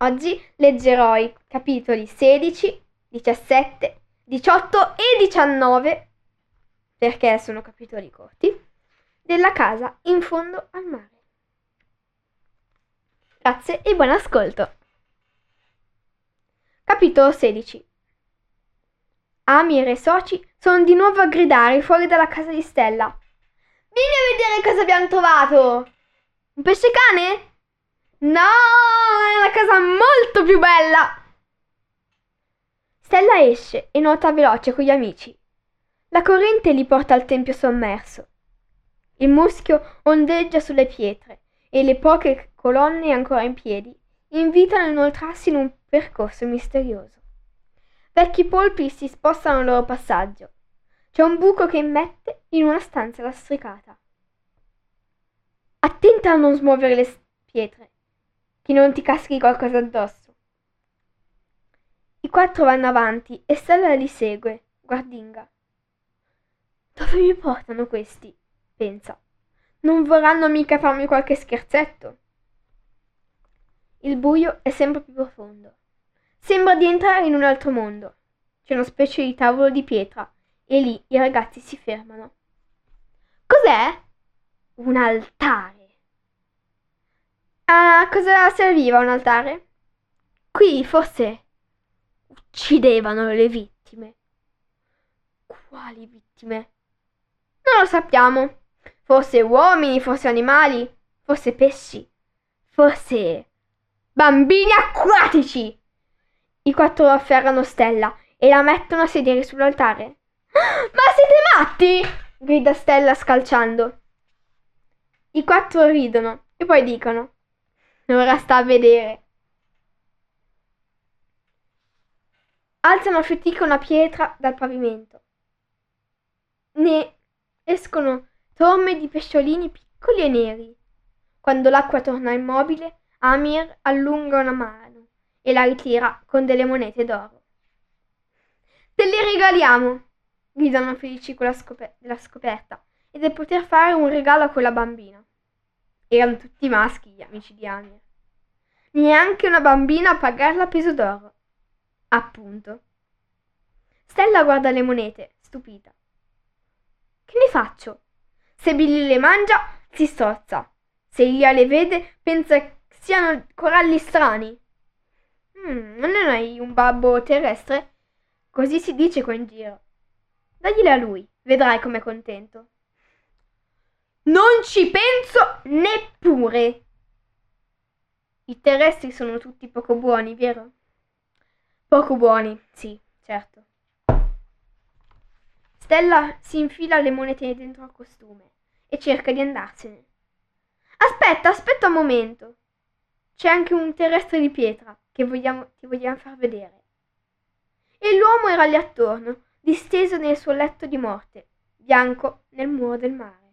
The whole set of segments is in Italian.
Oggi leggerò i capitoli 16, 17, 18 e 19, perché sono capitoli corti, della casa in fondo al mare. Grazie e buon ascolto! Capitolo 16 Amir e soci sono di nuovo a gridare fuori dalla casa di Stella. Vieni a vedere cosa abbiamo trovato! Un pesce cane? No, è una casa molto più bella! Stella esce e nuota veloce con gli amici. La corrente li porta al tempio sommerso. Il muschio ondeggia sulle pietre e le poche colonne ancora in piedi invitano a inoltrarsi in un percorso misterioso. Vecchi polpi si spostano al loro passaggio. C'è un buco che immette in una stanza lastricata. Attenta a non smuovere le pietre che non ti caschi qualcosa addosso. I quattro vanno avanti e Stella li segue, guardinga. Dove mi portano questi? pensa. Non vorranno mica farmi qualche scherzetto. Il buio è sempre più profondo. Sembra di entrare in un altro mondo. C'è una specie di tavolo di pietra e lì i ragazzi si fermano. Cos'è? Un altare. A cosa serviva un altare? Qui forse uccidevano le vittime. Quali vittime? Non lo sappiamo. Forse uomini, forse animali, forse pesci, forse bambini acquatici. I quattro afferrano Stella e la mettono a sedere sull'altare. Ma siete matti! grida Stella scalciando. I quattro ridono e poi dicono Ora sta a vedere. Alzano a fatica una pietra dal pavimento. Ne escono torme di pesciolini piccoli e neri. Quando l'acqua torna immobile, Amir allunga una mano e la ritira con delle monete d'oro. Te li regaliamo! gridano felici con la scop- della scoperta e del poter fare un regalo a quella bambina. Erano tutti maschi gli amici di Amir. Neanche una bambina a pagarla a peso d'oro. Appunto. Stella guarda le monete, stupita. Che ne faccio? Se Billy le mangia, si strozza. Se Lia le vede, pensa che siano coralli strani. Mm, non hai un babbo terrestre? Così si dice qua in giro. Dagliele a lui, vedrai com'è contento. Non ci penso neppure. I terrestri sono tutti poco buoni, vero? Poco buoni, sì, certo. Stella si infila le monete dentro al costume e cerca di andarsene. Aspetta, aspetta un momento. C'è anche un terrestre di pietra che vogliamo, ti vogliamo far vedere. E l'uomo era lì attorno, disteso nel suo letto di morte, bianco nel muro del mare.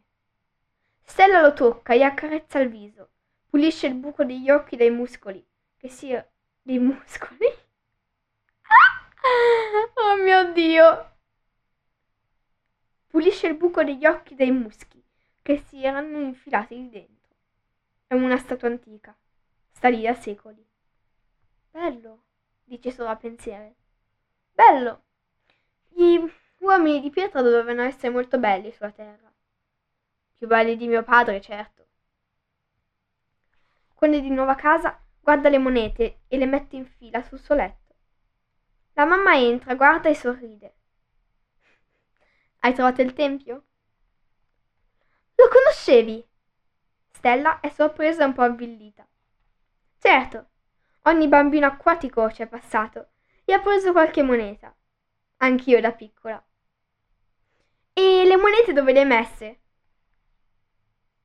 Stella lo tocca e accarezza il viso, pulisce il buco degli occhi dai muscoli, che sia dei muscoli. oh mio Dio! Pulisce il buco degli occhi dai muschi che si erano infilati lì dentro. È una statua antica, sta lì da secoli. Bello, dice solo a pensiero. Bello! Gli uomini di pietra dovevano essere molto belli sulla terra. Più belli di mio padre, certo. Quando è di nuovo a casa, guarda le monete e le mette in fila sul suo letto. La mamma entra, guarda e sorride. Hai trovato il tempio? Lo conoscevi? Stella è sorpresa e un po' avvillita. Certo, ogni bambino acquatico ci è passato e ha preso qualche moneta. Anch'io da piccola. E le monete dove le hai messe?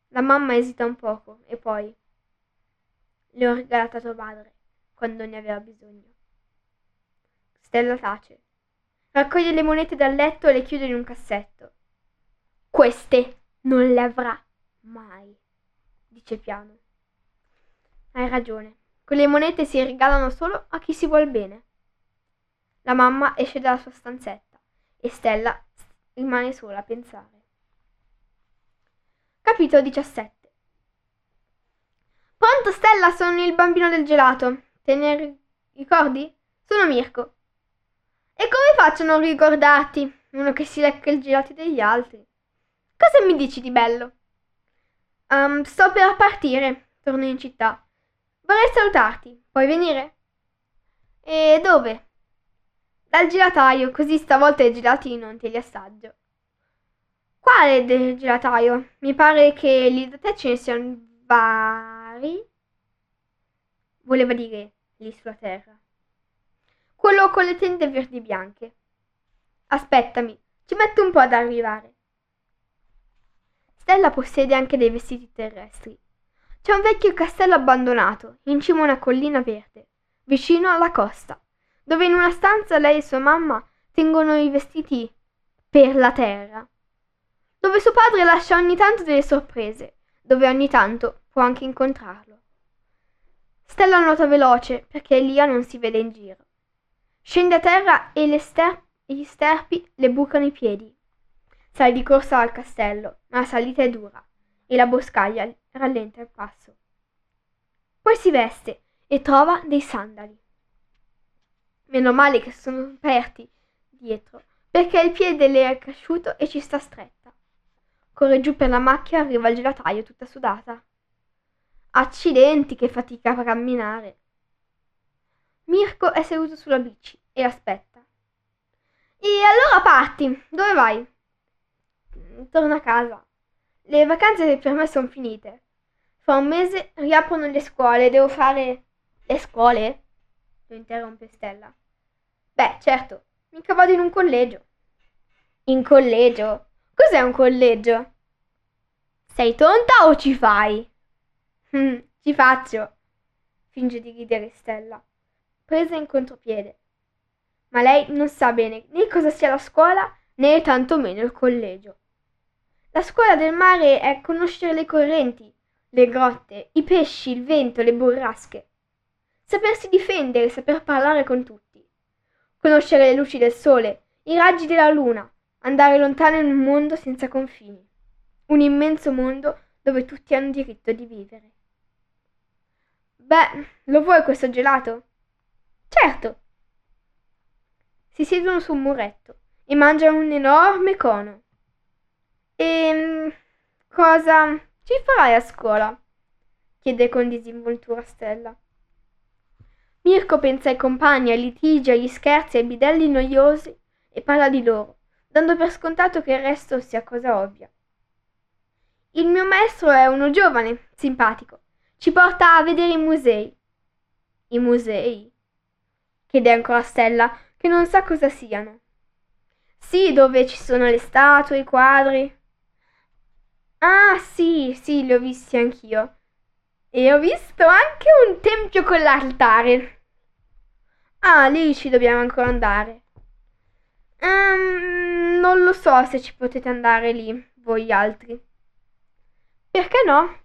La mamma esita un poco e poi le ho regalate a tuo padre quando ne aveva bisogno. Stella tace. Raccoglie le monete dal letto e le chiude in un cassetto. Queste non le avrà mai, dice piano. Hai ragione. Quelle monete si regalano solo a chi si vuol bene. La mamma esce dalla sua stanzetta e Stella rimane sola a pensare. Capitolo 17 Pronto Stella, sono il bambino del gelato. Te ne ricordi? Sono Mirko. E come faccio a non ricordarti? Uno che si lecca il gelato degli altri. Cosa mi dici di bello? Um, sto per partire. Torno in città. Vorrei salutarti. Puoi venire? E dove? Dal gelataio, così stavolta i gelati non te li assaggio. Quale gelataio? Mi pare che lì da te ce ne siano vari. Voleva dire lì sulla terra. Quello con le tende verdi bianche. Aspettami, ci metto un po' ad arrivare. Stella possiede anche dei vestiti terrestri. C'è un vecchio castello abbandonato, in cima a una collina verde, vicino alla costa, dove in una stanza lei e sua mamma tengono i vestiti per la terra, dove suo padre lascia ogni tanto delle sorprese, dove ogni tanto può anche incontrarlo. Stella nuota veloce perché Elia non si vede in giro. Scende a terra e ster- gli sterpi le bucano i piedi. Sale di corsa al castello, ma la salita è dura e la boscaglia rallenta il passo. Poi si veste e trova dei sandali. Meno male che sono aperti dietro, perché il piede le è cresciuto e ci sta stretta. Corre giù per la macchia e arriva al gelataio tutta sudata. Accidenti, che fatica a camminare. Mirko è seduto sulla bici e aspetta. E allora parti. Dove vai? Torno a casa. Le vacanze per me sono finite. Fra un mese riaprono le scuole. Devo fare... Le scuole? Lo interrompe Stella. Beh, certo. Mica vado in un collegio. In collegio? Cos'è un collegio? Sei tonta o ci fai? Mm, ci faccio. Finge di ridere Stella, presa in contropiede. Ma lei non sa bene né cosa sia la scuola né tantomeno il collegio. La scuola del mare è conoscere le correnti, le grotte, i pesci, il vento, le burrasche. Sapersi difendere, saper parlare con tutti. Conoscere le luci del sole, i raggi della luna, andare lontano in un mondo senza confini. Un immenso mondo dove tutti hanno diritto di vivere. Beh, lo vuoi questo gelato? Certo. Si siedono su un muretto e mangiano un enorme cono. E ehm, cosa ci farai a scuola? chiede con disinvoltura Stella. Mirko pensa ai compagni, ai litigi, agli scherzi, ai bidelli noiosi e parla di loro, dando per scontato che il resto sia cosa ovvia. Il mio maestro è uno giovane, simpatico, ci porta a vedere i musei. I musei? chiede ancora Stella, che non sa cosa siano. Sì, dove ci sono le statue, i quadri. Ah, sì, sì, li ho visti anch'io. E ho visto anche un tempio con l'altare. Ah, lì ci dobbiamo ancora andare. Non lo so se ci potete andare lì, voi altri. Perché no?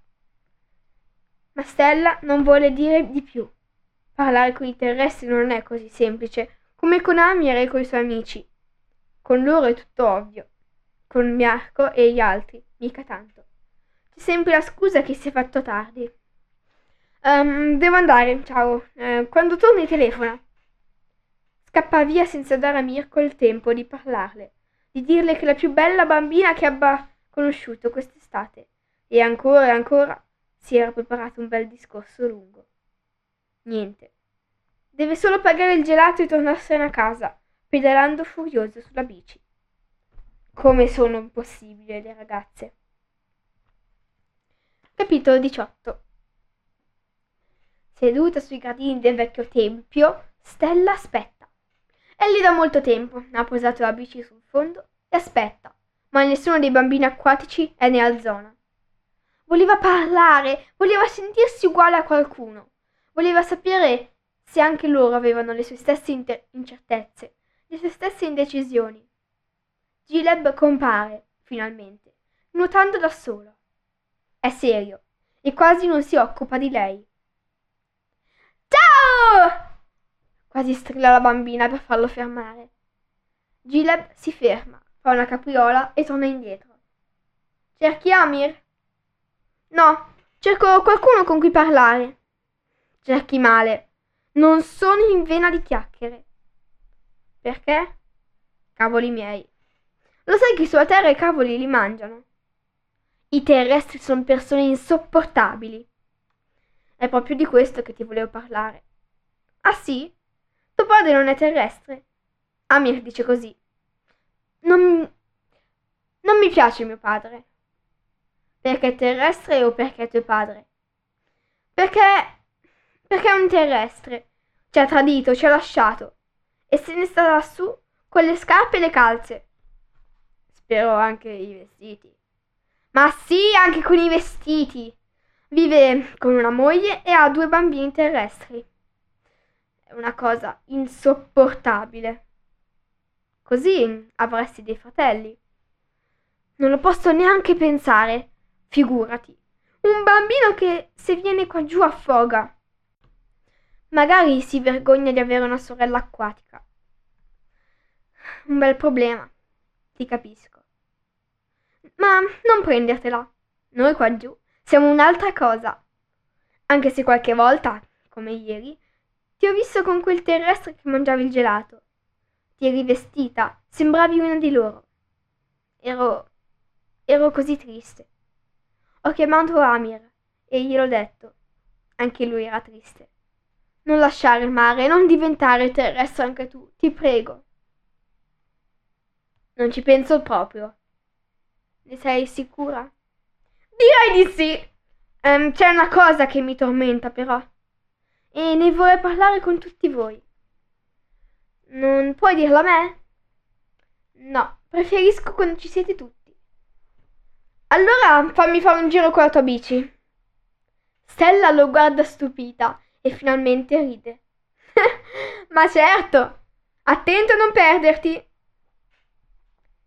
Ma Stella non vuole dire di più. Parlare con i terrestri non è così semplice come con Amir e coi suoi amici. Con loro è tutto ovvio. Con Marco e gli altri, mica tanto. C'è sempre la scusa che si è fatto tardi. Um, devo andare, ciao. Uh, quando torni telefona. Scappa via senza dare a Mirko il tempo di parlarle, di dirle che è la più bella bambina che abbia conosciuto quest'estate. E ancora e ancora si era preparato un bel discorso lungo. Niente. Deve solo pagare il gelato e tornarsene a casa, pedalando furioso sulla bici. Come sono impossibili le ragazze. Capitolo 18 Seduta sui gradini del vecchio tempio, Stella aspetta. È lì da molto tempo, ha posato la bici sul fondo e aspetta, ma nessuno dei bambini acquatici è nella zona. Voleva parlare, voleva sentirsi uguale a qualcuno, voleva sapere se anche loro avevano le sue stesse inter- incertezze, le sue stesse indecisioni. Gileb compare, finalmente, nuotando da solo. È serio e quasi non si occupa di lei. Ciao! Quasi strilla la bambina per farlo fermare. Gileb si ferma, fa una capriola e torna indietro. Cerchi Amir? No, cerco qualcuno con cui parlare. Cerchi male. Non sono in vena di chiacchiere. Perché? Cavoli miei. Lo sai che sulla Terra i cavoli li mangiano? I terrestri sono persone insopportabili. È proprio di questo che ti volevo parlare. Ah sì? Tuo padre non è terrestre? Amir dice così. Non, non mi piace mio padre. Perché è terrestre o perché è tuo padre? Perché... perché è un terrestre. Ci ha tradito, ci ha lasciato. E se ne sta lassù con le scarpe e le calze. Spero anche i vestiti. Ma sì, anche con i vestiti. Vive con una moglie e ha due bambini terrestri. Una cosa insopportabile. Così avresti dei fratelli. Non lo posso neanche pensare. Figurati. Un bambino che se viene qua giù affoga. Magari si vergogna di avere una sorella acquatica. Un bel problema. Ti capisco. Ma non prendertela. Noi qua giù siamo un'altra cosa. Anche se qualche volta, come ieri, ti ho visto con quel terrestre che mangiavi il gelato. Ti eri vestita, sembravi una di loro. Ero. ero così triste. Ho chiamato Amir e gliel'ho detto. Anche lui era triste. Non lasciare il mare, non diventare terrestre anche tu, ti prego. Non ci penso proprio. Ne sei sicura? Direi di sì. Um, c'è una cosa che mi tormenta però. E ne vorrei parlare con tutti voi. Non puoi dirlo a me? No, preferisco quando ci siete tutti. Allora fammi fare un giro con la tua bici. Stella lo guarda stupita e finalmente ride. Ma certo! Attento a non perderti!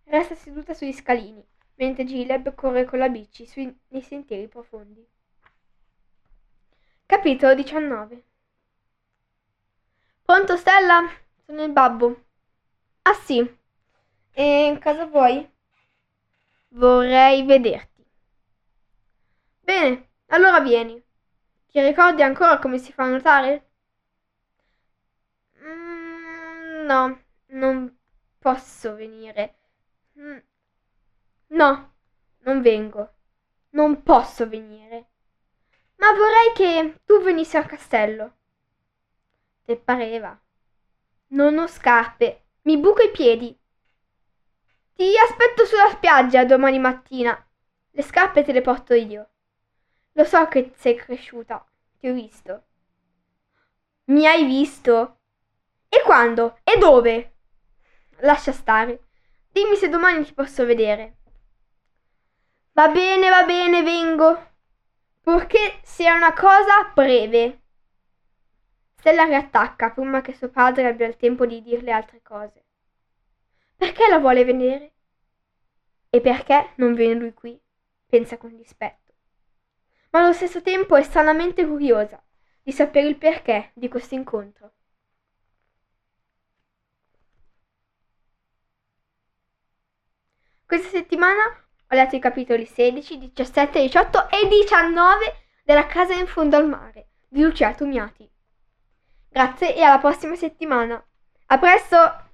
Resta seduta sugli scalini mentre Gileb corre con la bici sui, nei sentieri profondi. Capitolo 19 Pronto Stella? Sono il babbo. Ah sì. E cosa vuoi? Vorrei vederti. Bene, allora vieni. Ti ricordi ancora come si fa a nuotare? Mm, no, non posso venire. Mm, No, non vengo. Non posso venire. Ma vorrei che tu venissi al castello. Te pareva. Non ho scarpe. Mi buco i piedi. Ti aspetto sulla spiaggia domani mattina. Le scarpe te le porto io. Lo so che sei cresciuta. Ti ho visto. Mi hai visto? E quando? E dove? Lascia stare. Dimmi se domani ti posso vedere. Va bene, va bene, vengo. Purché sia una cosa breve. Stella riattacca prima che suo padre abbia il tempo di dirle altre cose. Perché la vuole vedere? E perché non viene lui qui? pensa con dispetto. Ma allo stesso tempo è stranamente curiosa di sapere il perché di questo incontro. Questa settimana ho letto i capitoli 16, 17, 18 e 19 della Casa in fondo al mare di Lucia Tumiati. Grazie e alla prossima settimana. A presto!